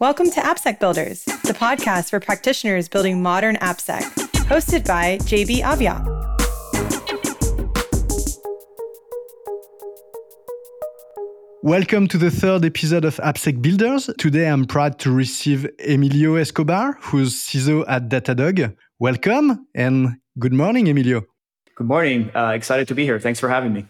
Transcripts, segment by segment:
Welcome to AppSec Builders, the podcast for practitioners building modern AppSec, hosted by JB Aviat. Welcome to the third episode of AppSec Builders. Today I'm proud to receive Emilio Escobar, who's CISO at Datadog. Welcome and good morning, Emilio. Good morning. Uh, excited to be here. Thanks for having me.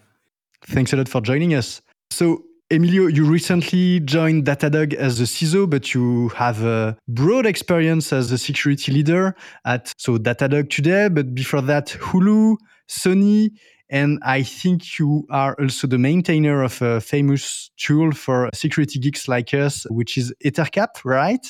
Thanks a lot for joining us. So, Emilio, you recently joined Datadog as a CISO, but you have a broad experience as a security leader at so Datadog today, but before that, Hulu, Sony, and I think you are also the maintainer of a famous tool for security geeks like us, which is Ettercap, right?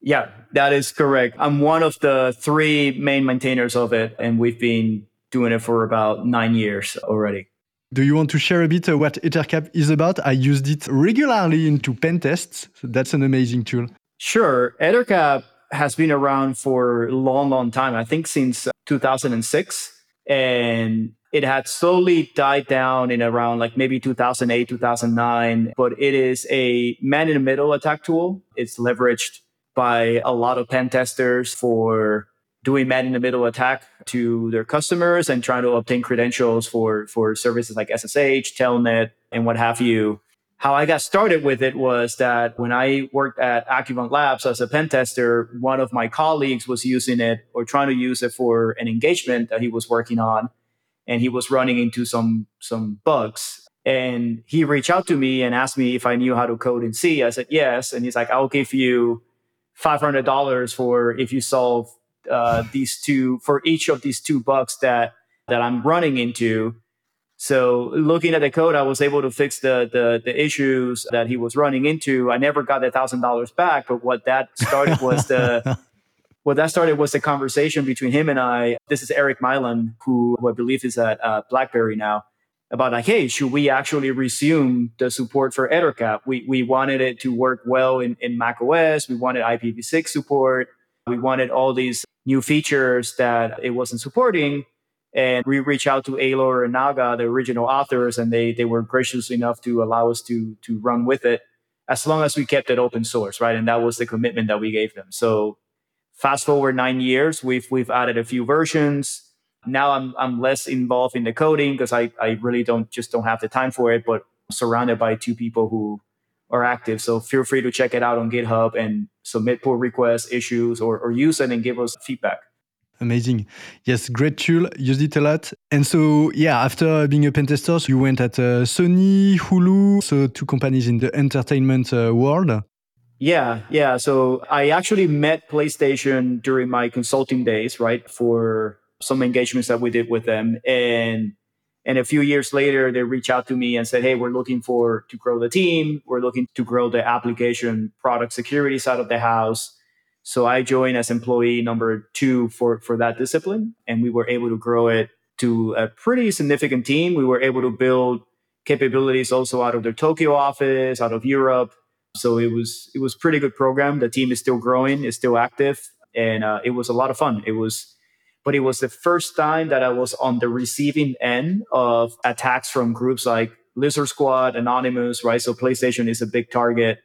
Yeah, that is correct. I'm one of the three main maintainers of it, and we've been doing it for about nine years already. Do you want to share a bit uh, what Ettercap is about? I used it regularly into pen tests. So that's an amazing tool. Sure. Ettercap has been around for a long, long time. I think since 2006. And it had slowly died down in around like maybe 2008, 2009. But it is a man in the middle attack tool. It's leveraged by a lot of pen testers for doing man in the middle attack to their customers and trying to obtain credentials for for services like SSH, Telnet, and what have you. How I got started with it was that when I worked at Accuvant Labs as a pen tester, one of my colleagues was using it or trying to use it for an engagement that he was working on, and he was running into some some bugs. And he reached out to me and asked me if I knew how to code in C. I said yes, and he's like, "I'll give you five hundred dollars for if you solve uh, these two for each of these two bugs that that I'm running into. So looking at the code, I was able to fix the the, the issues that he was running into. I never got the thousand dollars back, but what that started was the what that started was the conversation between him and I. This is Eric Milam, who, who I believe is at uh, BlackBerry now. About like, hey, should we actually resume the support for Ettercap? We we wanted it to work well in, in Mac OS. We wanted IPv6 support. We wanted all these new features that it wasn't supporting. And we reached out to ALoR and NaGA, the original authors, and they they were gracious enough to allow us to to run with it as long as we kept it open source, right? And that was the commitment that we gave them. So fast forward nine years, we've we've added a few versions. Now I'm I'm less involved in the coding because I, I really don't just don't have the time for it, but surrounded by two people who are active. So feel free to check it out on GitHub and submit pull requests, issues, or, or use it and give us feedback. Amazing. Yes, great tool. Used it a lot. And so, yeah, after being a pen tester, so you went at uh, Sony, Hulu, so two companies in the entertainment uh, world. Yeah, yeah. So I actually met PlayStation during my consulting days, right, for some engagements that we did with them. And and a few years later, they reach out to me and said, Hey, we're looking for to grow the team. We're looking to grow the application product security side of the house. So I joined as employee number two for, for that discipline. And we were able to grow it to a pretty significant team. We were able to build capabilities also out of their Tokyo office, out of Europe. So it was it was pretty good program. The team is still growing, is still active, and uh, it was a lot of fun. It was but it was the first time that I was on the receiving end of attacks from groups like Lizard Squad, Anonymous, right? So PlayStation is a big target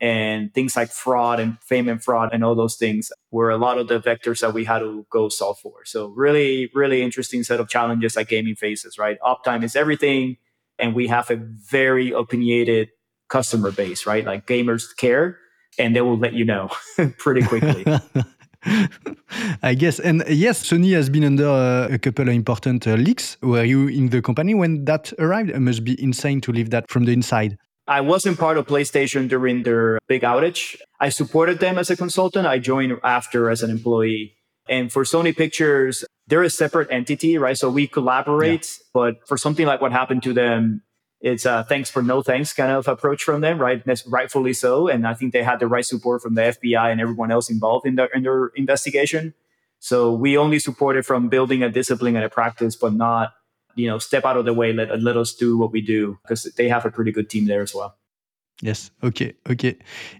and things like fraud and fame and fraud and all those things were a lot of the vectors that we had to go solve for. So really, really interesting set of challenges that gaming faces, right? Uptime is everything. And we have a very opinionated customer base, right? Like gamers care and they will let you know pretty quickly. I guess. And yes, Sony has been under uh, a couple of important uh, leaks. Were you in the company when that arrived? It must be insane to leave that from the inside. I wasn't part of PlayStation during their big outage. I supported them as a consultant. I joined after as an employee. And for Sony Pictures, they're a separate entity, right? So we collaborate, yeah. but for something like what happened to them it's a thanks for no thanks kind of approach from them, right? Rightfully so. And I think they had the right support from the FBI and everyone else involved in their, in their investigation. So we only supported from building a discipline and a practice, but not, you know, step out of the way, let, let us do what we do because they have a pretty good team there as well. Yes. Okay. Okay.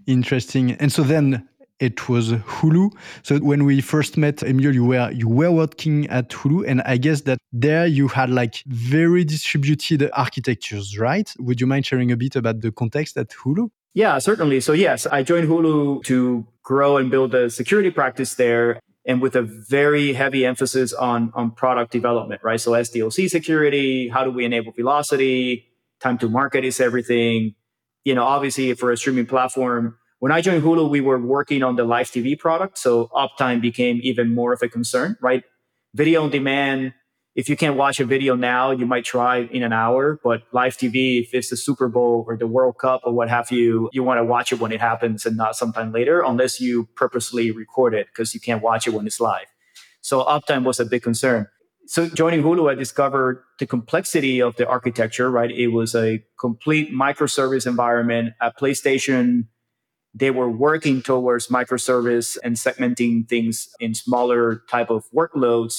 Interesting. And so then it was Hulu. So when we first met, Emil, you were you were working at Hulu, and I guess that there you had like very distributed architectures, right? Would you mind sharing a bit about the context at Hulu? Yeah, certainly. So, yes, I joined Hulu to grow and build a security practice there and with a very heavy emphasis on, on product development, right? So, SDLC security, how do we enable velocity? Time to market is everything. You know, obviously, for a streaming platform, when I joined Hulu, we were working on the live TV product. So, uptime became even more of a concern, right? Video on demand if you can't watch a video now, you might try in an hour, but live TV, if it's the Super Bowl or the World Cup or what have you, you want to watch it when it happens and not sometime later, unless you purposely record it because you can't watch it when it's live. So uptime was a big concern. So joining Hulu, I discovered the complexity of the architecture, right? It was a complete microservice environment, a PlayStation, they were working towards microservice and segmenting things in smaller type of workloads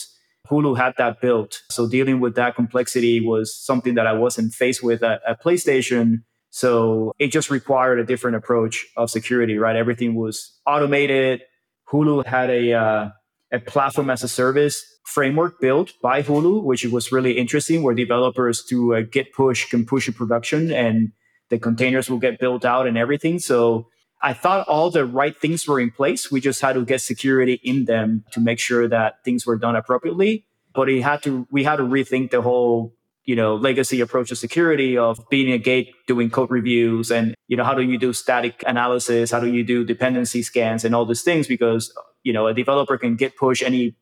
Hulu had that built. So dealing with that complexity was something that I wasn't faced with at, at PlayStation. So it just required a different approach of security, right? Everything was automated. Hulu had a uh, a platform as a service framework built by Hulu, which was really interesting, where developers to uh, git push can push a production and the containers will get built out and everything. So I thought all the right things were in place. We just had to get security in them to make sure that things were done appropriately. But we had to we had to rethink the whole you know legacy approach to security of being a gate doing code reviews and you know how do you do static analysis how do you do dependency scans and all these things because you know a developer can git push any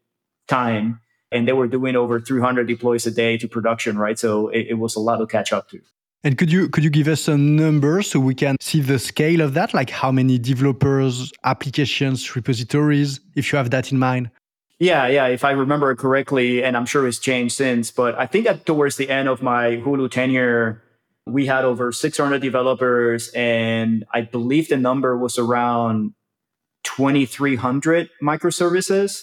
time and they were doing over 300 deploys a day to production right so it, it was a lot to catch up to and could you could you give us some numbers so we can see the scale of that, like how many developers, applications, repositories, if you have that in mind? Yeah, yeah. If I remember correctly, and I'm sure it's changed since, but I think that towards the end of my Hulu tenure, we had over 600 developers, and I believe the number was around 2,300 microservices.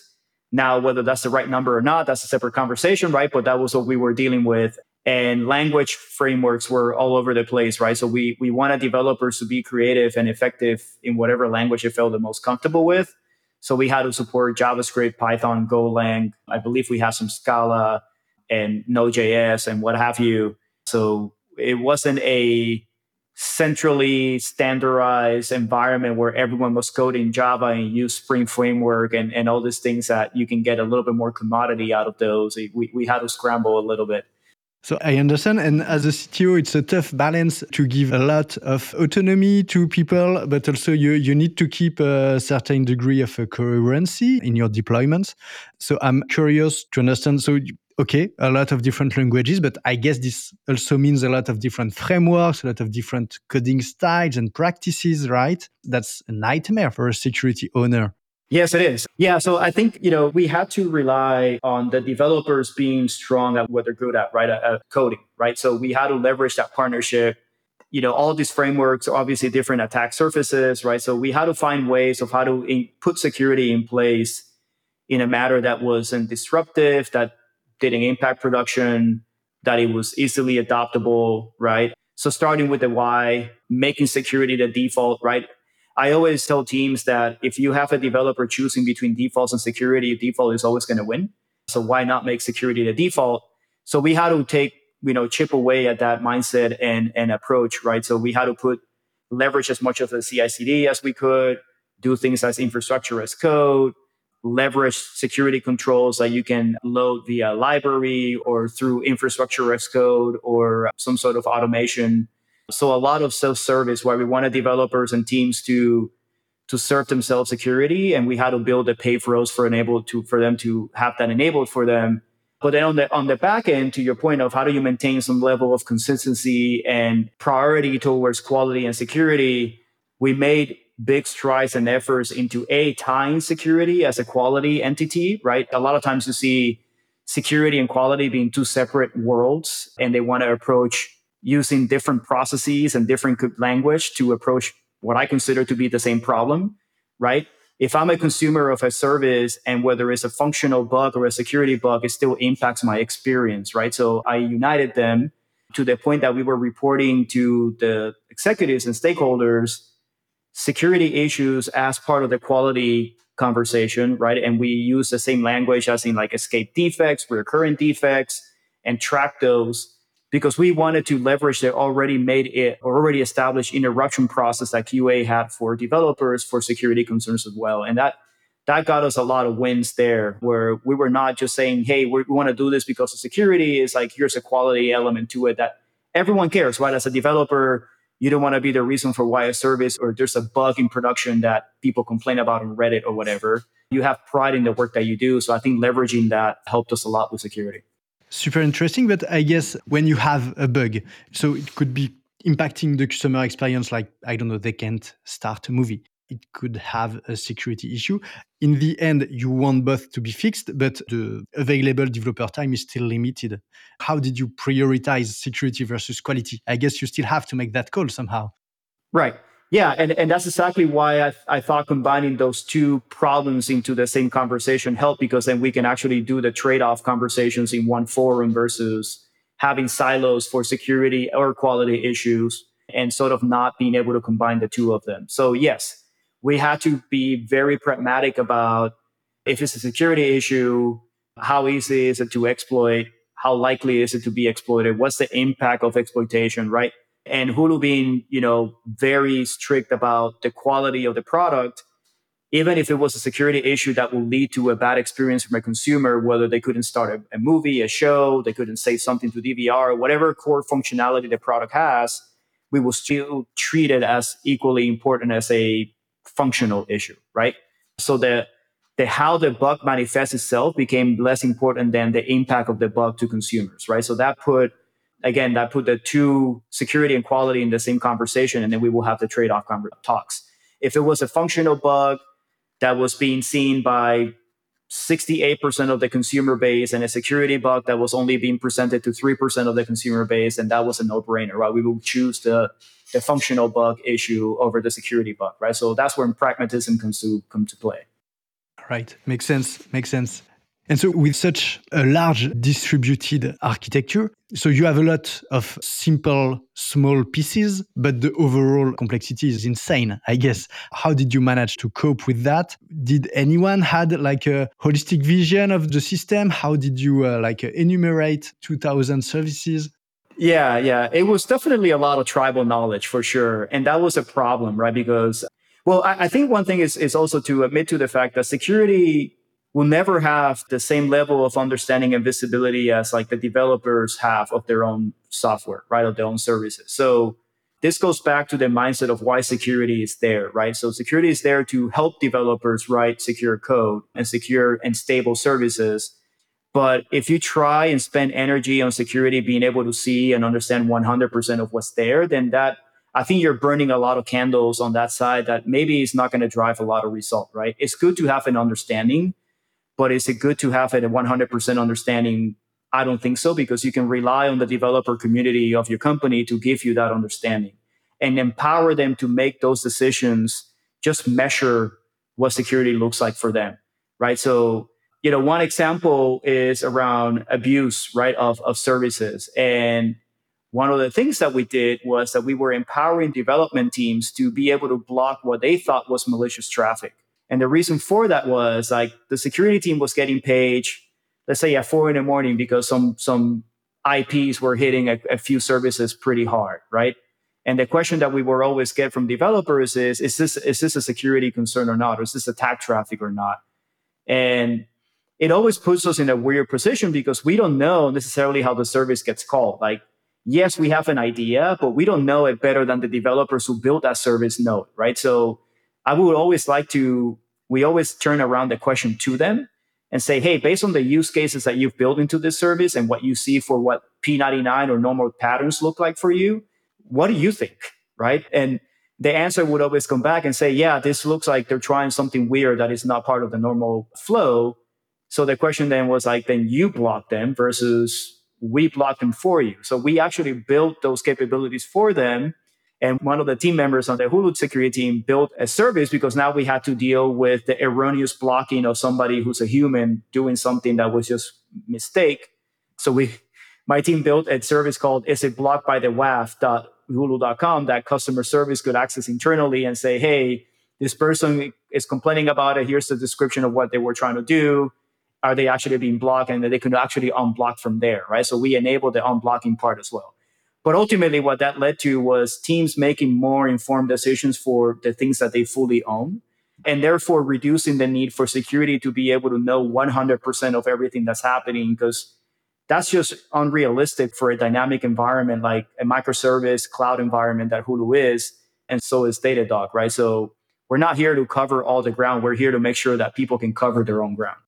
Now, whether that's the right number or not, that's a separate conversation, right? But that was what we were dealing with and language frameworks were all over the place, right? So we we wanted developers to be creative and effective in whatever language they felt the most comfortable with. So we had to support JavaScript, Python, Golang. I believe we have some Scala and Node.js and what have you. So it wasn't a centrally standardized environment where everyone was coding Java and use Spring Framework and, and all these things that you can get a little bit more commodity out of those. We, we had to scramble a little bit. So I understand. And as a CTO, it's a tough balance to give a lot of autonomy to people, but also you, you need to keep a certain degree of coherency in your deployments. So I'm curious to understand. So, okay, a lot of different languages, but I guess this also means a lot of different frameworks, a lot of different coding styles and practices, right? That's a nightmare for a security owner. Yes, it is. Yeah. So I think, you know, we had to rely on the developers being strong at what they're good at, right? At, at coding, right? So we had to leverage that partnership. You know, all these frameworks are obviously different attack surfaces, right? So we had to find ways of how to in, put security in place in a manner that wasn't disruptive, that didn't impact production, that it was easily adoptable, right? So starting with the why, making security the default, right? I always tell teams that if you have a developer choosing between defaults and security, default is always going to win. So why not make security the default? So we had to take, you know, chip away at that mindset and, and approach, right? So we had to put leverage as much of the CI/CD as we could, do things as infrastructure as code, leverage security controls that you can load via library or through infrastructure as code or some sort of automation so a lot of self-service where we wanted developers and teams to to serve themselves security, and we had to build a pay for us for enable to for them to have that enabled for them. But then on the on the back end, to your point of how do you maintain some level of consistency and priority towards quality and security, we made big strides and efforts into a tying security as a quality entity, right? A lot of times you see security and quality being two separate worlds, and they want to approach using different processes and different language to approach what I consider to be the same problem, right? If I'm a consumer of a service and whether it's a functional bug or a security bug, it still impacts my experience, right? So I united them to the point that we were reporting to the executives and stakeholders security issues as part of the quality conversation, right? And we use the same language as in like escape defects, recurrent defects, and track those because we wanted to leverage the already made it or already established interruption process that QA had for developers for security concerns as well. And that that got us a lot of wins there where we were not just saying, hey, we want to do this because of security. It's like here's a quality element to it that everyone cares, right? As a developer, you don't want to be the reason for why a service or there's a bug in production that people complain about on Reddit or whatever. You have pride in the work that you do. So I think leveraging that helped us a lot with security. Super interesting. But I guess when you have a bug, so it could be impacting the customer experience, like, I don't know, they can't start a movie it could have a security issue. In the end, you want both to be fixed, but the available developer time is still limited. How did you prioritize security versus quality? I guess you still have to make that call somehow. Right. Yeah, and, and that's exactly why I, I thought combining those two problems into the same conversation helped because then we can actually do the trade off conversations in one forum versus having silos for security or quality issues and sort of not being able to combine the two of them. So, yes, we had to be very pragmatic about if it's a security issue, how easy is it to exploit? How likely is it to be exploited? What's the impact of exploitation, right? And Hulu being, you know, very strict about the quality of the product, even if it was a security issue that will lead to a bad experience from a consumer, whether they couldn't start a, a movie, a show, they couldn't save something to DVR, whatever core functionality the product has, we will still treat it as equally important as a functional issue, right? So the the how the bug manifests itself became less important than the impact of the bug to consumers, right? So that put again that put the two security and quality in the same conversation, and then we will have the trade-off talks. If it was a functional bug that was being seen by 68% of the consumer base and a security bug that was only being presented to 3% of the consumer base, and that was a no-brainer, right? We will choose the the functional bug issue over the security bug, right? So that's where pragmatism comes to come to play. Right, makes sense. Makes sense. And so, with such a large distributed architecture, so you have a lot of simple, small pieces, but the overall complexity is insane, I guess. How did you manage to cope with that? Did anyone had like a holistic vision of the system? How did you uh, like enumerate 2000 services? Yeah, yeah. It was definitely a lot of tribal knowledge for sure. And that was a problem, right? Because, well, I, I think one thing is, is also to admit to the fact that security will never have the same level of understanding and visibility as like the developers have of their own software, right? Of their own services. So this goes back to the mindset of why security is there, right? So security is there to help developers write secure code and secure and stable services but if you try and spend energy on security, being able to see and understand 100% of what's there, then that I think you're burning a lot of candles on that side that maybe is not going to drive a lot of result, right? It's good to have an understanding, but is it good to have it a 100% understanding? I don't think so because you can rely on the developer community of your company to give you that understanding and empower them to make those decisions. Just measure what security looks like for them, right? So you know, one example is around abuse, right, of, of services. And one of the things that we did was that we were empowering development teams to be able to block what they thought was malicious traffic. And the reason for that was like the security team was getting page, let's say at four in the morning because some some IPs were hitting a, a few services pretty hard, right? And the question that we will always get from developers is, is this is this a security concern or not? Or is this attack traffic or not? And it always puts us in a weird position because we don't know necessarily how the service gets called. Like, yes, we have an idea, but we don't know it better than the developers who built that service know right? So I would always like to, we always turn around the question to them and say, hey, based on the use cases that you've built into this service and what you see for what P99 or normal patterns look like for you, what do you think? Right. And the answer would always come back and say, yeah, this looks like they're trying something weird that is not part of the normal flow. So the question then was like, then you block them versus we block them for you. So we actually built those capabilities for them. And one of the team members on the Hulu security team built a service because now we had to deal with the erroneous blocking of somebody who's a human doing something that was just mistake. So we, my team built a service called is it blocked by the WAF.hulu.com that customer service could access internally and say, hey, this person is complaining about it. Here's the description of what they were trying to do are they actually being blocked and they could actually unblock from there, right? So we enable the unblocking part as well. But ultimately, what that led to was teams making more informed decisions for the things that they fully own, and therefore reducing the need for security to be able to know 100% of everything that's happening because that's just unrealistic for a dynamic environment like a microservice cloud environment that Hulu is, and so is Datadog, right? So we're not here to cover all the ground. We're here to make sure that people can cover their own ground.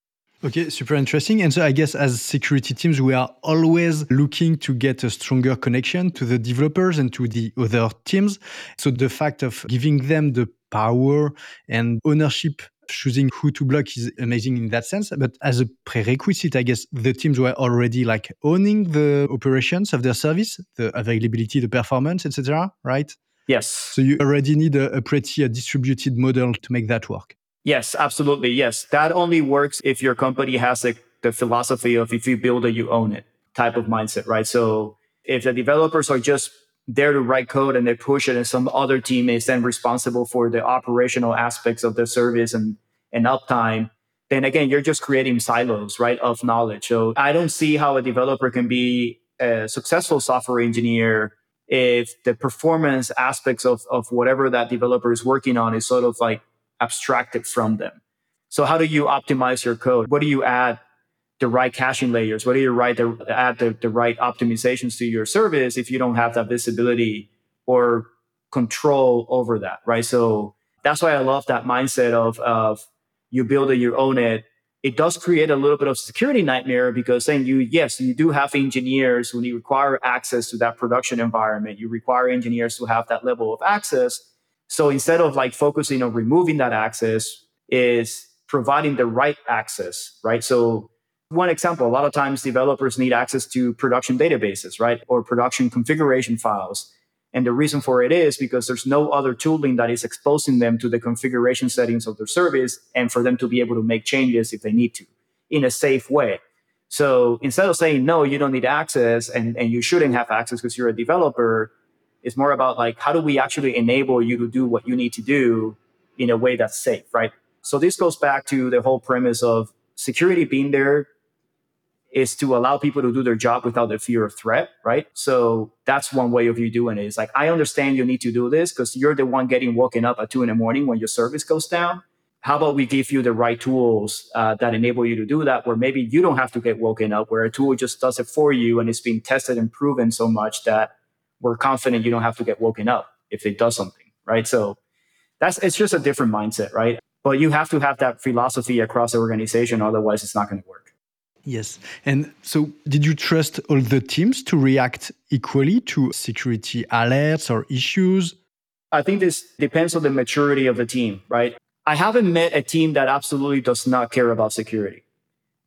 Okay, super interesting. And so I guess as security teams, we are always looking to get a stronger connection to the developers and to the other teams. So the fact of giving them the power and ownership choosing who to block is amazing in that sense but as a prerequisite i guess the teams were already like owning the operations of their service the availability the performance etc right yes so you already need a, a pretty a distributed model to make that work Yes, absolutely. Yes. That only works if your company has like the philosophy of if you build it, you own it type of mindset, right? So if the developers are just there to write code and they push it and some other team is then responsible for the operational aspects of the service and, and uptime, then again, you're just creating silos, right, of knowledge. So I don't see how a developer can be a successful software engineer if the performance aspects of, of whatever that developer is working on is sort of like abstracted from them. So how do you optimize your code? What do you add the right caching layers? What do you write the, add the, the right optimizations to your service if you don't have that visibility or control over that, right? So that's why I love that mindset of, of you build it, you own it. It does create a little bit of security nightmare because saying you, yes, you do have engineers when you require access to that production environment. You require engineers to have that level of access so instead of like focusing on removing that access, is providing the right access, right? So one example, a lot of times developers need access to production databases, right? Or production configuration files. And the reason for it is because there's no other tooling that is exposing them to the configuration settings of their service and for them to be able to make changes if they need to in a safe way. So instead of saying, no, you don't need access and, and you shouldn't have access because you're a developer, it's more about like, how do we actually enable you to do what you need to do in a way that's safe, right? So this goes back to the whole premise of security being there is to allow people to do their job without the fear of threat, right? So that's one way of you doing it. It's like, I understand you need to do this because you're the one getting woken up at two in the morning when your service goes down. How about we give you the right tools uh, that enable you to do that, where maybe you don't have to get woken up, where a tool just does it for you and it's being tested and proven so much that we're confident you don't have to get woken up if it does something, right? So that's it's just a different mindset, right? But you have to have that philosophy across the organization, otherwise it's not going to work. Yes. And so did you trust all the teams to react equally to security alerts or issues? I think this depends on the maturity of the team, right? I haven't met a team that absolutely does not care about security.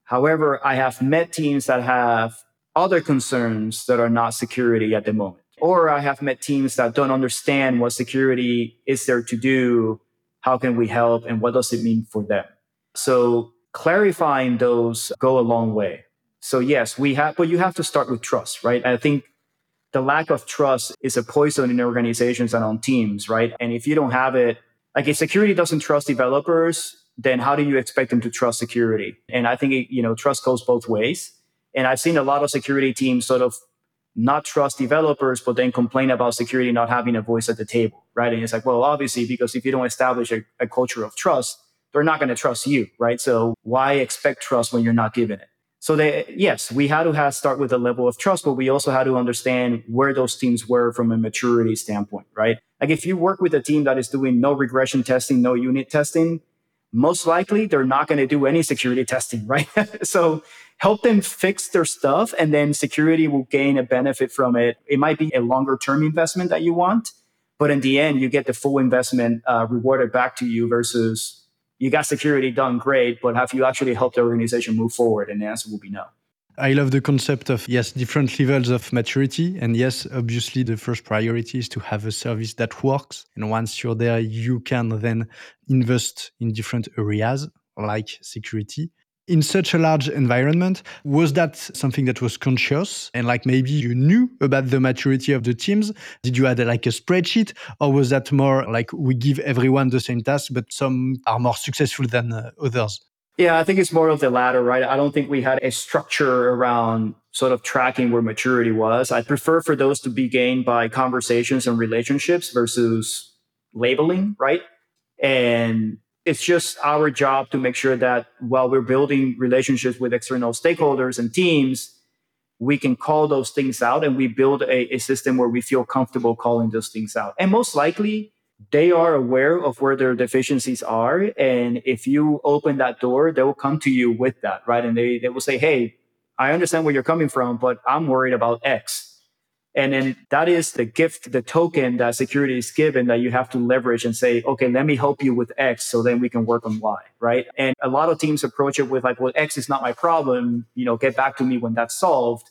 However, I have met teams that have other concerns that are not security at the moment. Or I have met teams that don't understand what security is there to do. How can we help? And what does it mean for them? So clarifying those go a long way. So yes, we have, but you have to start with trust, right? I think the lack of trust is a poison in organizations and on teams, right? And if you don't have it, like if security doesn't trust developers, then how do you expect them to trust security? And I think, it, you know, trust goes both ways. And I've seen a lot of security teams sort of not trust developers, but then complain about security not having a voice at the table, right? And it's like, well, obviously, because if you don't establish a, a culture of trust, they're not going to trust you, right? So why expect trust when you're not given it? So they, yes, we had to have start with a level of trust, but we also had to understand where those teams were from a maturity standpoint, right? Like if you work with a team that is doing no regression testing, no unit testing, most likely they're not going to do any security testing, right? so help them fix their stuff and then security will gain a benefit from it. It might be a longer term investment that you want, but in the end, you get the full investment uh, rewarded back to you versus you got security done great, but have you actually helped the organization move forward? And the answer will be no. I love the concept of yes, different levels of maturity. And yes, obviously, the first priority is to have a service that works. And once you're there, you can then invest in different areas like security in such a large environment was that something that was conscious and like maybe you knew about the maturity of the teams did you add like a spreadsheet or was that more like we give everyone the same task but some are more successful than uh, others Yeah, I think it's more of the latter, right? I don't think we had a structure around sort of tracking where maturity was. I prefer for those to be gained by conversations and relationships versus labeling, right? And it's just our job to make sure that while we're building relationships with external stakeholders and teams, we can call those things out and we build a, a system where we feel comfortable calling those things out. And most likely, they are aware of where their deficiencies are. And if you open that door, they will come to you with that, right? And they, they will say, Hey, I understand where you're coming from, but I'm worried about X. And then that is the gift, the token that security is given that you have to leverage and say, okay, let me help you with X so then we can work on Y, right? And a lot of teams approach it with like, well, X is not my problem, you know, get back to me when that's solved.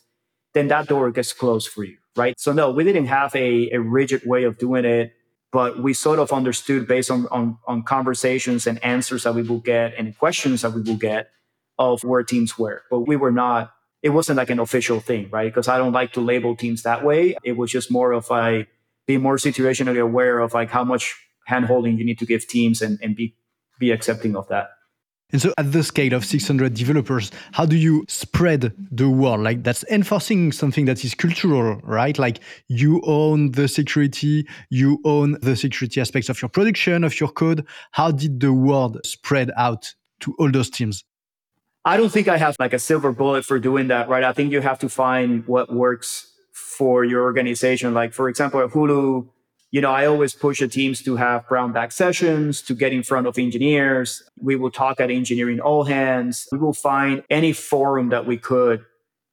Then that door gets closed for you, right? So no, we didn't have a, a rigid way of doing it but we sort of understood based on, on, on conversations and answers that we will get and questions that we will get of where teams were. But we were not, it wasn't like an official thing, right? Because I don't like to label teams that way. It was just more of a be more situationally aware of like how much handholding you need to give teams and, and be be accepting of that. And so, at the scale of 600 developers, how do you spread the word? Like, that's enforcing something that is cultural, right? Like, you own the security, you own the security aspects of your production, of your code. How did the word spread out to all those teams? I don't think I have like a silver bullet for doing that, right? I think you have to find what works for your organization. Like, for example, at Hulu, you know, I always push the teams to have brown bag sessions, to get in front of engineers. We will talk at engineering all hands. We will find any forum that we could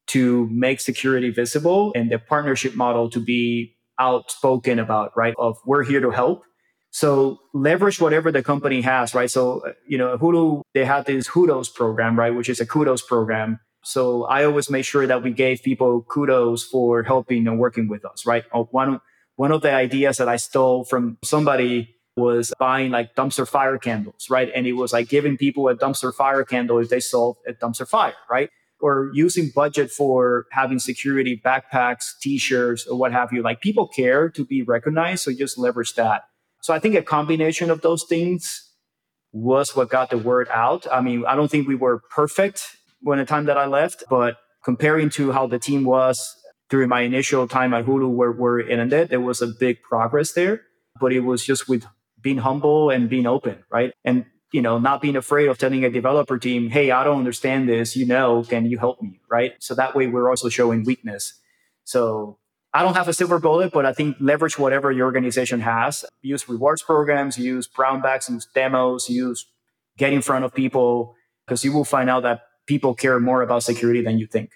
to make security visible and the partnership model to be outspoken about, right? Of we're here to help. So leverage whatever the company has, right? So, you know, Hulu, they have this Kudos program, right? Which is a kudos program. So I always make sure that we gave people kudos for helping and working with us, right? One, one of the ideas that I stole from somebody was buying like dumpster fire candles, right? And it was like giving people a dumpster fire candle if they solved a dumpster fire, right? Or using budget for having security backpacks, t-shirts, or what have you. Like people care to be recognized, so just leverage that. So I think a combination of those things was what got the word out. I mean, I don't think we were perfect when the time that I left, but comparing to how the team was during my initial time at Hulu where we're in it, there was a big progress there, but it was just with being humble and being open, right? And you know, not being afraid of telling a developer team, "Hey, I don't understand this. You know, can you help me?" Right? So that way, we're also showing weakness. So I don't have a silver bullet, but I think leverage whatever your organization has. Use rewards programs, use brown bags, use demos, use get in front of people, because you will find out that people care more about security than you think.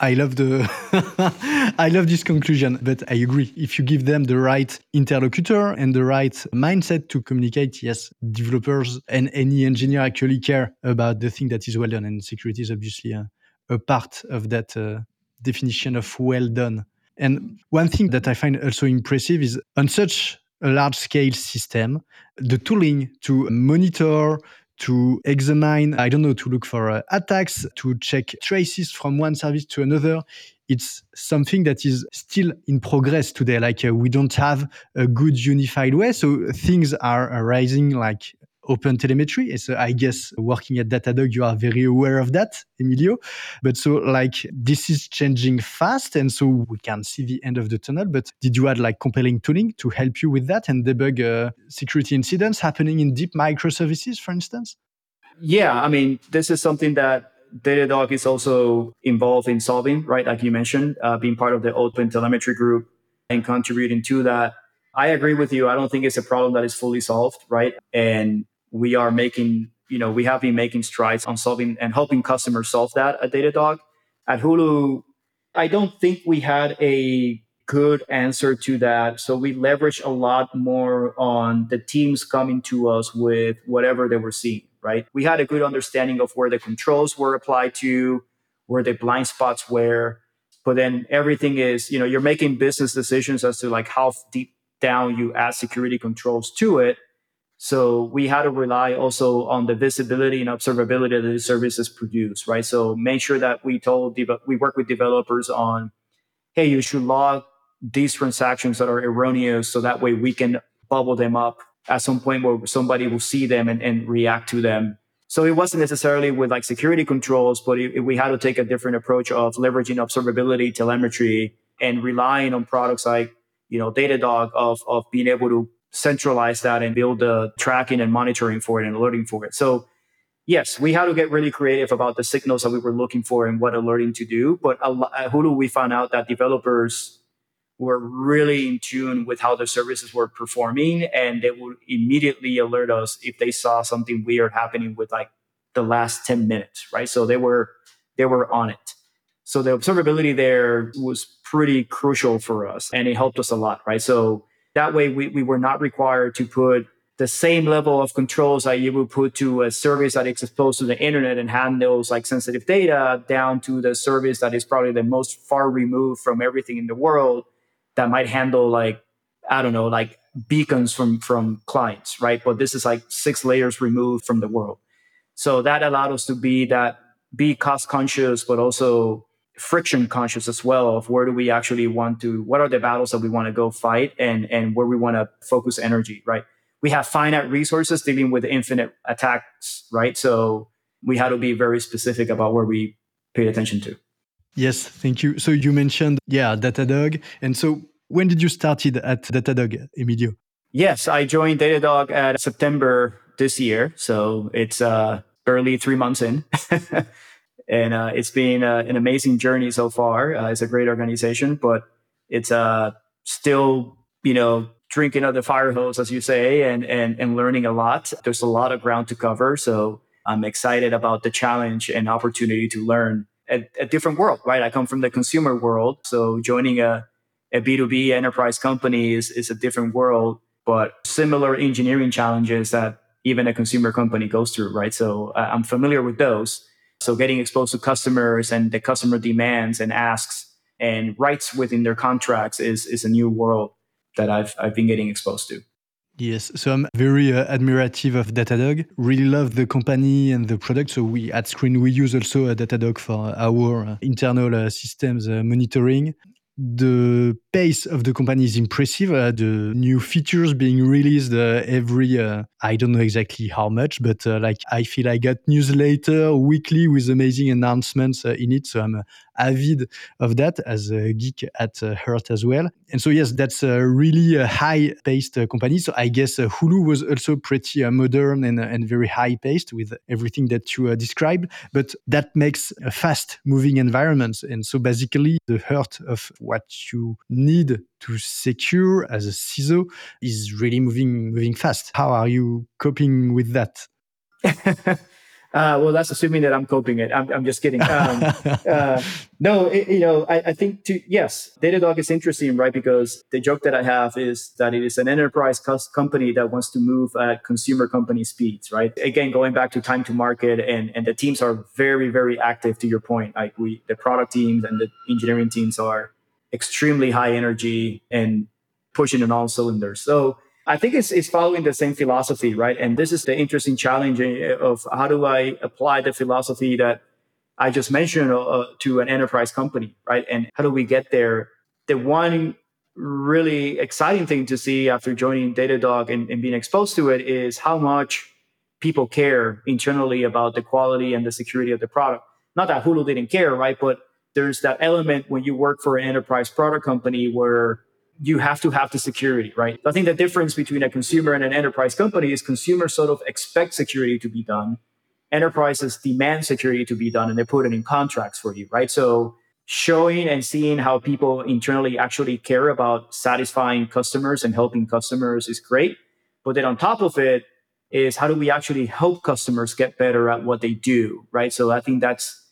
I love the I love this conclusion, but I agree. If you give them the right interlocutor and the right mindset to communicate, yes, developers and any engineer actually care about the thing that is well done, and security is obviously a, a part of that uh, definition of well done. And one thing that I find also impressive is on such a large scale system, the tooling to monitor, to examine, I don't know, to look for uh, attacks, to check traces from one service to another. It's something that is still in progress today. Like uh, we don't have a good unified way. So things are arising like open telemetry. So I guess working at Datadog, you are very aware of that, Emilio. But so like this is changing fast, and so we can see the end of the tunnel. But did you add like compelling tooling to help you with that and debug uh, security incidents happening in deep microservices, for instance? Yeah, I mean, this is something that Datadog is also involved in solving, right? Like you mentioned, uh, being part of the open telemetry group and contributing to that. I agree with you. I don't think it's a problem that is fully solved, right? And we are making, you know, we have been making strides on solving and helping customers solve that at Datadog. At Hulu, I don't think we had a good answer to that. So we leveraged a lot more on the teams coming to us with whatever they were seeing, right? We had a good understanding of where the controls were applied to, where the blind spots were. But then everything is, you know, you're making business decisions as to like how deep down you add security controls to it. So we had to rely also on the visibility and observability that the services produce, right? So make sure that we told we work with developers on, hey, you should log these transactions that are erroneous, so that way we can bubble them up at some point where somebody will see them and, and react to them. So it wasn't necessarily with like security controls, but it, it, we had to take a different approach of leveraging observability, telemetry, and relying on products like, you know, Datadog of, of being able to centralize that and build the tracking and monitoring for it and alerting for it. So yes, we had to get really creative about the signals that we were looking for and what alerting to do. But at uh, Hulu, we found out that developers were really in tune with how the services were performing and they would immediately alert us if they saw something weird happening with like the last 10 minutes, right? So they were they were on it. So the observability there was pretty crucial for us and it helped us a lot, right? So that way we, we were not required to put the same level of controls that you would put to a service that is exposed to the internet and handles like sensitive data down to the service that is probably the most far removed from everything in the world that might handle like I don't know, like beacons from from clients, right? But this is like six layers removed from the world. So that allowed us to be that be cost conscious, but also friction conscious as well of where do we actually want to what are the battles that we want to go fight and and where we want to focus energy, right? we have finite resources dealing with infinite attacks, right? So we had to be very specific about where we paid attention to. Yes, thank you. So you mentioned, yeah, Datadog. And so when did you started at Datadog, Emilio? Yes, I joined Datadog at September this year. So it's uh, barely three months in. and uh, it's been uh, an amazing journey so far. Uh, it's a great organization, but it's uh, still, you know, drinking of the fire hose, as you say, and, and, and learning a lot. There's a lot of ground to cover. So I'm excited about the challenge and opportunity to learn a, a different world, right? I come from the consumer world. So joining a, a B2B enterprise company is, is a different world, but similar engineering challenges that even a consumer company goes through, right? So uh, I'm familiar with those. So getting exposed to customers and the customer demands and asks and rights within their contracts is, is a new world that I've I've been getting exposed to. Yes, so I'm very uh, admirative of Datadog. Really love the company and the product. So we at Sqreen we use also a Datadog for our uh, internal uh, systems uh, monitoring the pace of the company is impressive. Uh, the new features being released uh, every, uh, I don't know exactly how much, but uh, like I feel I got newsletter weekly with amazing announcements uh, in it. So I'm uh, avid of that as a geek at uh, Heart as well. And so, yes, that's a really uh, high paced uh, company. So I guess Hulu was also pretty modern and, and very high paced with everything that you described, but that makes a fast moving environment. And so basically the heart of what you need to secure as a CISO is really moving moving fast. How are you coping with that? Uh, well, that's assuming that I'm coping it. I'm, I'm just kidding. Um, uh, no, it, you know, I, I, think to yes, Datadog is interesting, right? Because the joke that I have is that it is an enterprise company that wants to move at consumer company speeds, right? Again, going back to time to market, and and the teams are very, very active. To your point, like we, the product teams and the engineering teams are extremely high energy and pushing on all cylinders. So I think it's, it's following the same philosophy, right? And this is the interesting challenge eh, of how do I apply the philosophy that I just mentioned uh, to an enterprise company, right? And how do we get there? The one really exciting thing to see after joining Datadog and, and being exposed to it is how much people care internally about the quality and the security of the product. Not that Hulu didn't care, right? But there's that element when you work for an enterprise product company where you have to have the security, right? I think the difference between a consumer and an enterprise company is consumers sort of expect security to be done. Enterprises demand security to be done and they put it in contracts for you, right? So showing and seeing how people internally actually care about satisfying customers and helping customers is great. But then on top of it is how do we actually help customers get better at what they do, right? So I think that's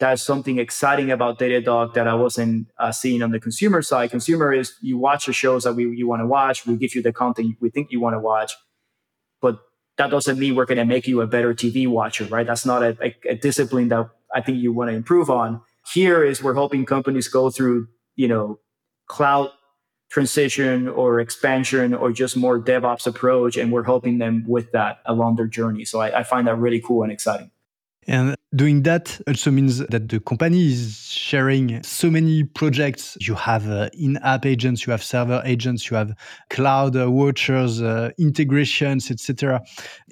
that's something exciting about Datadog that I wasn't uh, seeing on the consumer side. Consumer is you watch the shows that we you want to watch. We give you the content we think you want to watch, but that doesn't mean we're going to make you a better TV watcher, right? That's not a, a, a discipline that I think you want to improve on. Here is we're helping companies go through, you know, cloud transition or expansion or just more DevOps approach, and we're helping them with that along their journey. So I, I find that really cool and exciting. And doing that also means that the company is sharing so many projects. You have uh, in-app agents, you have server agents, you have cloud uh, watchers, uh, integrations, etc.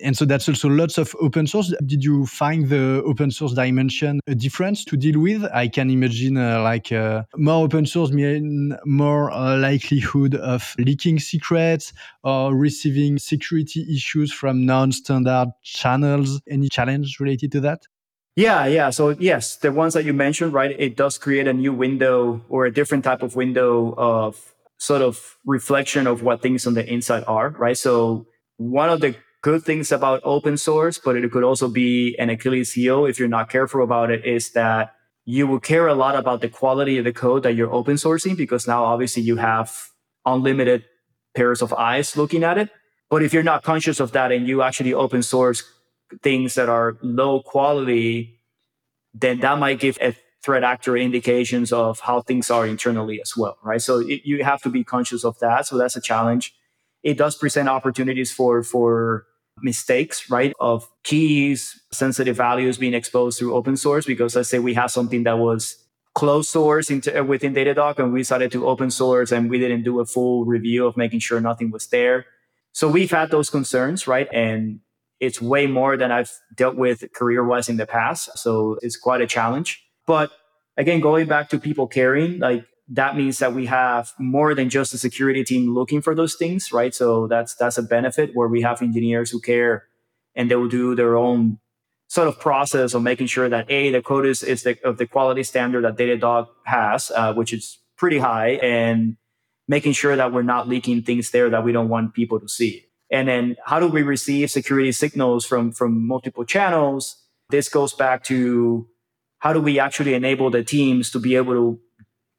And so that's also lots of open source. Did you find the open source dimension a difference to deal with? I can imagine uh, like uh, more open source mean more uh, likelihood of leaking secrets or receiving security issues from non-standard channels. Any challenge related to that? Yeah, yeah. So yes, the ones that you mentioned, right? It does create a new window or a different type of window of sort of reflection of what things on the inside are, right? So one of the good things about open source, but it could also be an Achilles heel if you're not careful about it, is that you will care a lot about the quality of the code that you're open sourcing because now obviously you have unlimited pairs of eyes looking at it. But if you're not conscious of that and you actually open source things that are low quality, then that might give a threat actor indications of how things are internally as well, right? So it, you have to be conscious of that. So that's a challenge. It does present opportunities for for mistakes, right? Of keys, sensitive values being exposed through open source. Because let's say we have something that was closed source into, within Datadog and we decided to open source and we didn't do a full review of making sure nothing was there. So we've had those concerns, right? And it's way more than I've dealt with career wise in the past. So it's quite a challenge. But again, going back to people caring, like that means that we have more than just a security team looking for those things, right? So that's that's a benefit where we have engineers who care and they will do their own sort of process of making sure that a the code is, is the, of the quality standard that Datadog has, uh, which is pretty high, and making sure that we're not leaking things there that we don't want people to see. And then how do we receive security signals from, from multiple channels? This goes back to how do we actually enable the teams to be able to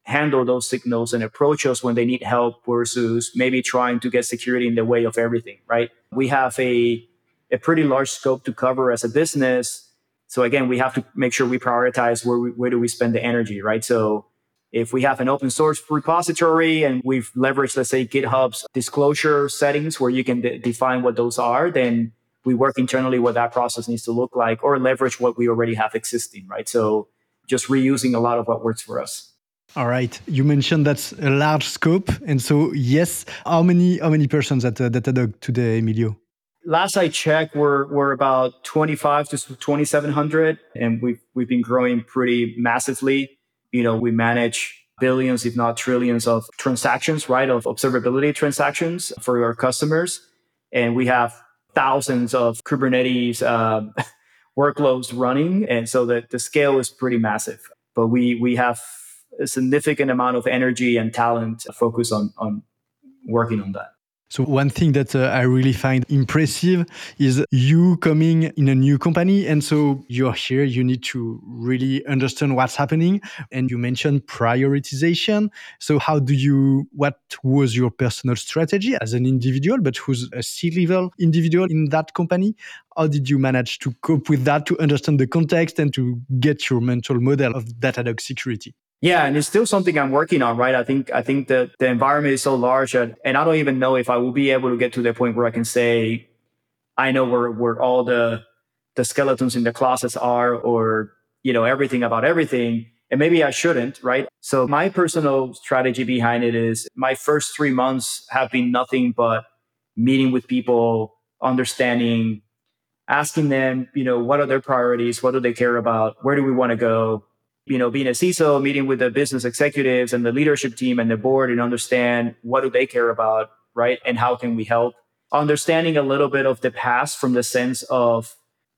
handle those signals and approach us when they need help versus maybe trying to get security in the way of everything, right? We have a, a pretty large scope to cover as a business. So again, we have to make sure we prioritize where we, where do we spend the energy, right? So if we have an open source repository and we've leveraged, let's say, GitHub's disclosure settings where you can de- define what those are, then we work internally what that process needs to look like or leverage what we already have existing, right? So just reusing a lot of what works for us. All right. You mentioned that's a large scope. And so, yes, how many how many persons at uh, Datadog today, Emilio? Last I checked, we're, we're about 25 to 2,700, and we've, we've been growing pretty massively you know, we manage billions, if not trillions of transactions, right? Of observability transactions for our customers. And we have thousands of Kubernetes uh, workloads running. And so the, the scale is pretty massive. But we, we have a significant amount of energy and talent focused on, on working on that. So one thing that uh, I really find impressive is you coming in a new company. And so you're here, you need to really understand what's happening. And you mentioned prioritization. So how do you, what was your personal strategy as an individual, but who's a C-level individual in that company? How did you manage to cope with that, to understand the context and to get your mental model of Datadog security? Yeah, and it's still something I'm working on, right? I think I think that the environment is so large, and, and I don't even know if I will be able to get to the point where I can say I know where where all the the skeletons in the closets are, or you know everything about everything. And maybe I shouldn't, right? So my personal strategy behind it is my first three months have been nothing but meeting with people, understanding, asking them, you know, what are their priorities, what do they care about, where do we want to go, you know, being a CISO, meeting with the business executives and the leadership team and the board and understand what do they care about, right? And how can we help? Understanding a little bit of the past from the sense of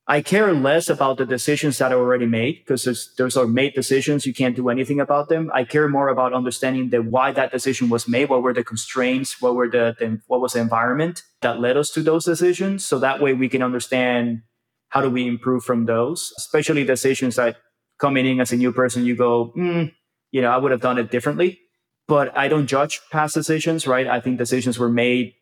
I care less about the decisions that are already made because there's, those are made decisions. You can't do anything about them. I care more about understanding the why that decision was made. What were the constraints? What were the, the what was the environment that led us to those decisions? So that way we can understand how do we improve from those, especially decisions that coming in as a new person, you go, mm, you know, I would have done it differently. But I don't judge past decisions, right? I think decisions were made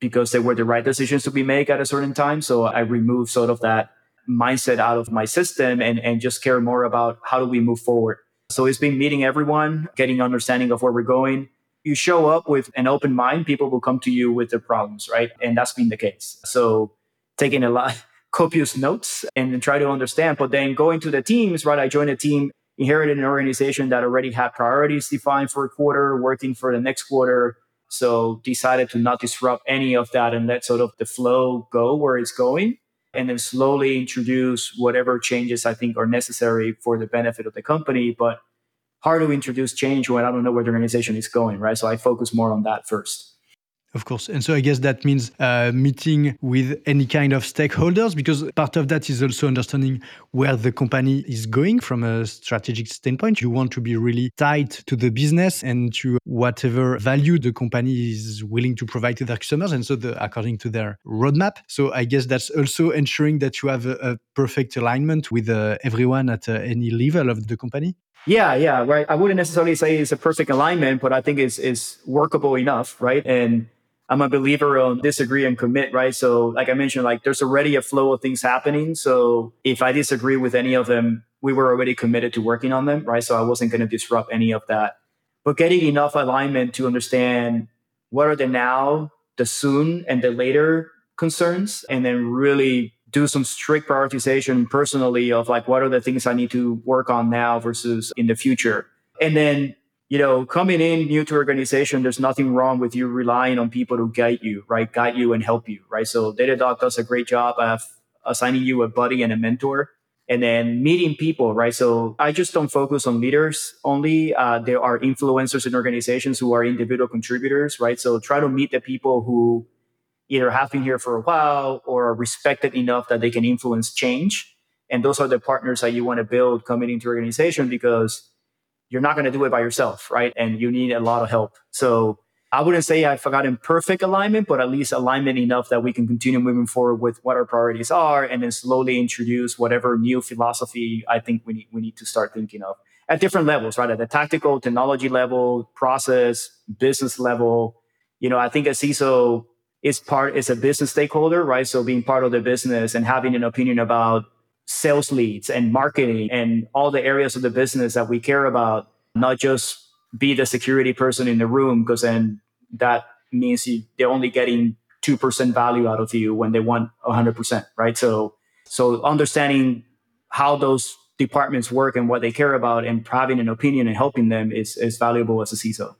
because they were the right decisions to be made at a certain time. So I remove sort of that mindset out of my system and, and just care more about how do we move forward. So it's been meeting everyone, getting understanding of where we're going. You show up with an open mind, people will come to you with their problems, right? And that's been the case. So taking a lot copious notes and try to understand. But then going to the teams, right? I joined a team, inherited an organization that already had priorities defined for a quarter, working for the next quarter. So decided to not disrupt any of that and let sort of the flow go where it's going. And then slowly introduce whatever changes I think are necessary for the benefit of the company. But hard to introduce change when I don't know where the organization is going, right? So I focus more on that first. Of course. And so I guess that means uh, meeting with any kind of stakeholders because part of that is also understanding where the company is going from a strategic standpoint. You want to be really tied to the business and to whatever value the company is willing to provide to their customers. And so the, according to their roadmap. So I guess that's also ensuring that you have a, a perfect alignment with uh, everyone at uh, any level of the company. Yeah, yeah, right. I wouldn't necessarily say it's a perfect alignment, but I think it's, it's workable enough, right? And I'm a believer on disagree and commit, right? So, like I mentioned, like there's already a flow of things happening. So, if I disagree with any of them, we were already committed to working on them, right? So, I wasn't going to disrupt any of that. But getting enough alignment to understand what are the now, the soon, and the later concerns, and then really do some strict prioritization personally of like what are the things I need to work on now versus in the future. And then you know, coming in new to organization, there's nothing wrong with you relying on people to guide you, right? Guide you and help you, right? So Datadog does a great job of assigning you a buddy and a mentor and then meeting people, right? So I just don't focus on leaders only. Uh, there are influencers in organizations who are individual contributors, right? So try to meet the people who either have been here for a while or are respected enough that they can influence change. And those are the partners that you want to build coming into organization because you're not going to do it by yourself, right? And you need a lot of help. So I wouldn't say I've gotten perfect alignment, but at least alignment enough that we can continue moving forward with what our priorities are and then slowly introduce whatever new philosophy I think we need, we need to start thinking of at different levels, right? At the tactical, technology level, process, business level. You know, I think a CISO is part, is a business stakeholder, right? So being part of the business and having an opinion about sales leads and marketing and all the areas of the business that we care about, not just be the security person in the room, because then that means you, they're only getting 2% value out of you when they want 100%, right? So, so understanding how those departments work and what they care about and having an opinion and helping them is, is valuable as a CISO.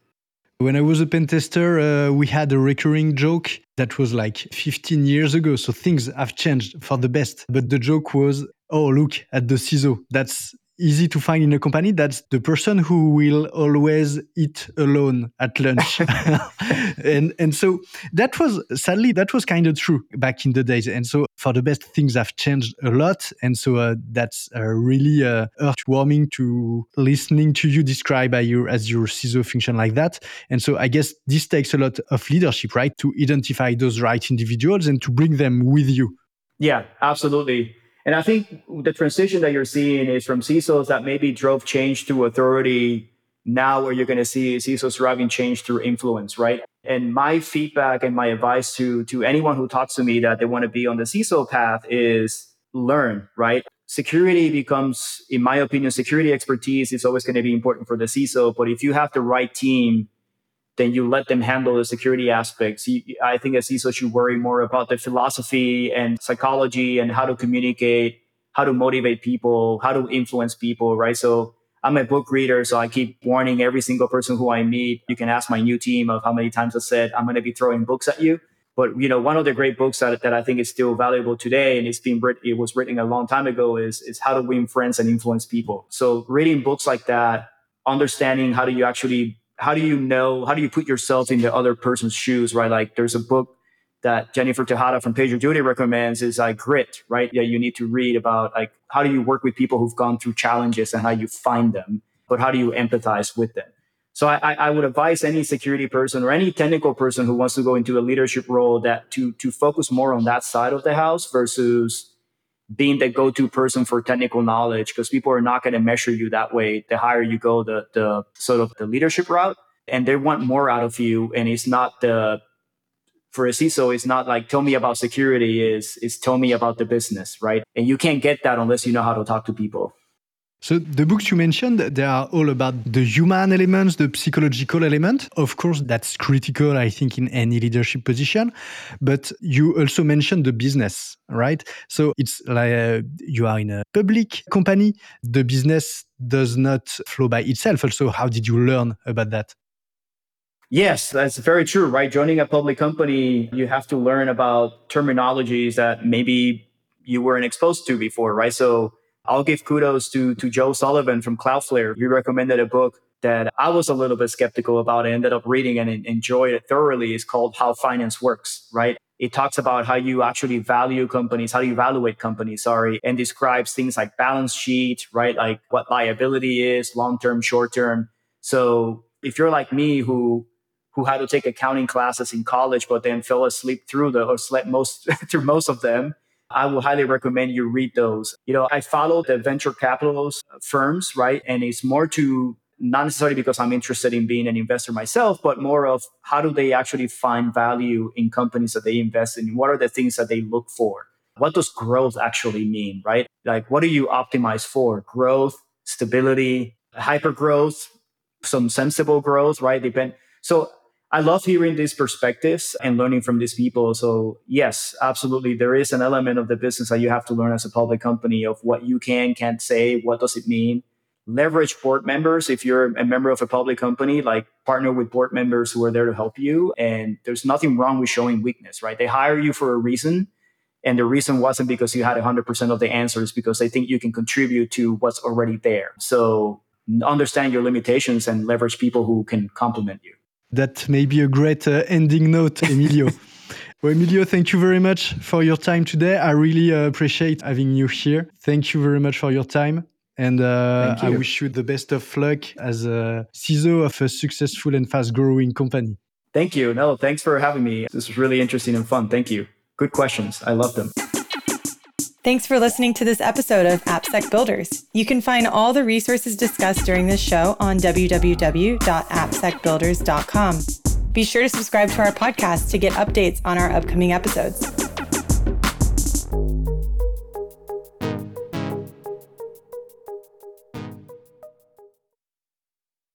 When I was a pen tester, uh, we had a recurring joke that was like 15 years ago. So things have changed for the best. But the joke was oh, look at the CISO. That's easy to find in a company. That's the person who will always eat alone at lunch. and, and so that was, sadly, that was kind of true back in the days. And so for the best, things have changed a lot. And so uh, that's uh, really uh, heartwarming to listening to you describe your, as your CISO function like that. And so I guess this takes a lot of leadership, right? To identify those right individuals and to bring them with you. Yeah, absolutely. And I think the transition that you're seeing is from CISOs that maybe drove change through authority. Now, where you're going to see CISOs driving change through influence, right? And my feedback and my advice to, to anyone who talks to me that they want to be on the CISO path is learn, right? Security becomes, in my opinion, security expertise is always going to be important for the CISO. But if you have the right team then you let them handle the security aspects. I think a CISO should worry more about the philosophy and psychology and how to communicate, how to motivate people, how to influence people, right? So I'm a book reader, so I keep warning every single person who I meet. You can ask my new team of how many times I said I'm going to be throwing books at you. But you know, one of the great books that, that I think is still valuable today, and it's been it was written a long time ago, is is How to Win Friends and Influence People. So reading books like that, understanding how do you actually how do you know how do you put yourself in the other person's shoes right? Like there's a book that jennifer tejada from pagerduty recommends is like grit right? Yeah you need to read about like how do you work with people who've gone through challenges and how you find them but how do you empathize with them? So I, I would advise any security person or any technical person who wants to go into a leadership role that to to focus more on that side of the house versus being the go-to person for technical knowledge because people are not going to measure you that way the higher you go the the sort of the leadership route and they want more out of you and it's not the for a CISO, it's not like tell me about security is is tell me about the business, right? And you can't get that unless you know how to talk to people. So the books you mentioned, they are all about the human elements, the psychological element. Of course, that's critical, I think, in any leadership position. But you also mentioned the business, right? So it's like uh, you are in a public company. The business does not flow by itself. Also, how did you learn about that? Yes, that's very true, right? Joining a public company, you have to learn about terminologies that maybe you weren't exposed to before, right? So I'll give kudos to to Joe Sullivan from Cloudflare. He recommended a book that I was a little bit skeptical about. I ended up reading and enjoyed it thoroughly. It's called How Finance Works, right? It talks about how you actually value companies, how you evaluate companies, sorry, and describes things like balance sheet, right? Like what liability is, long term, short term. So if you're like me who who had to take accounting classes in college, but then fell asleep through the or slept most through most of them, I will highly recommend you read those. You know, I follow the venture capital uh, firms, right? And it's more to not necessarily because I'm interested in being an investor myself, but more of how do they actually find value in companies that they invest in? What are the things that they look for? What does growth actually mean, right? Like, what do you optimize for? Growth, stability, hyper growth, some sensible growth, right? Depend. So I love hearing these perspectives and learning from these people. So yes, absolutely. There is an element of the business that you have to learn as a public company of what you can, can't say, what does it mean. Leverage board members. If you're a member of a public company, like partner with board members who are there to help you. And there's nothing wrong with showing weakness, right? They hire you for a reason. And the reason wasn't because you had 100% of the answers, because they think you can contribute to what's already there. So understand your limitations and leverage people who can complement you. That may be a great uh, ending note, Emilio. well, Emilio, thank you very much for your time today. I really uh, appreciate having you here. Thank you very much for your time. And uh, I wish you the best of luck as a CISO of a successful and fast growing company. Thank you. No, thanks for having me. This was really interesting and fun. Thank you. Good questions. I love them. Thanks for listening to this episode of AppSec Builders. You can find all the resources discussed during this show on www.appsecbuilders.com. Be sure to subscribe to our podcast to get updates on our upcoming episodes.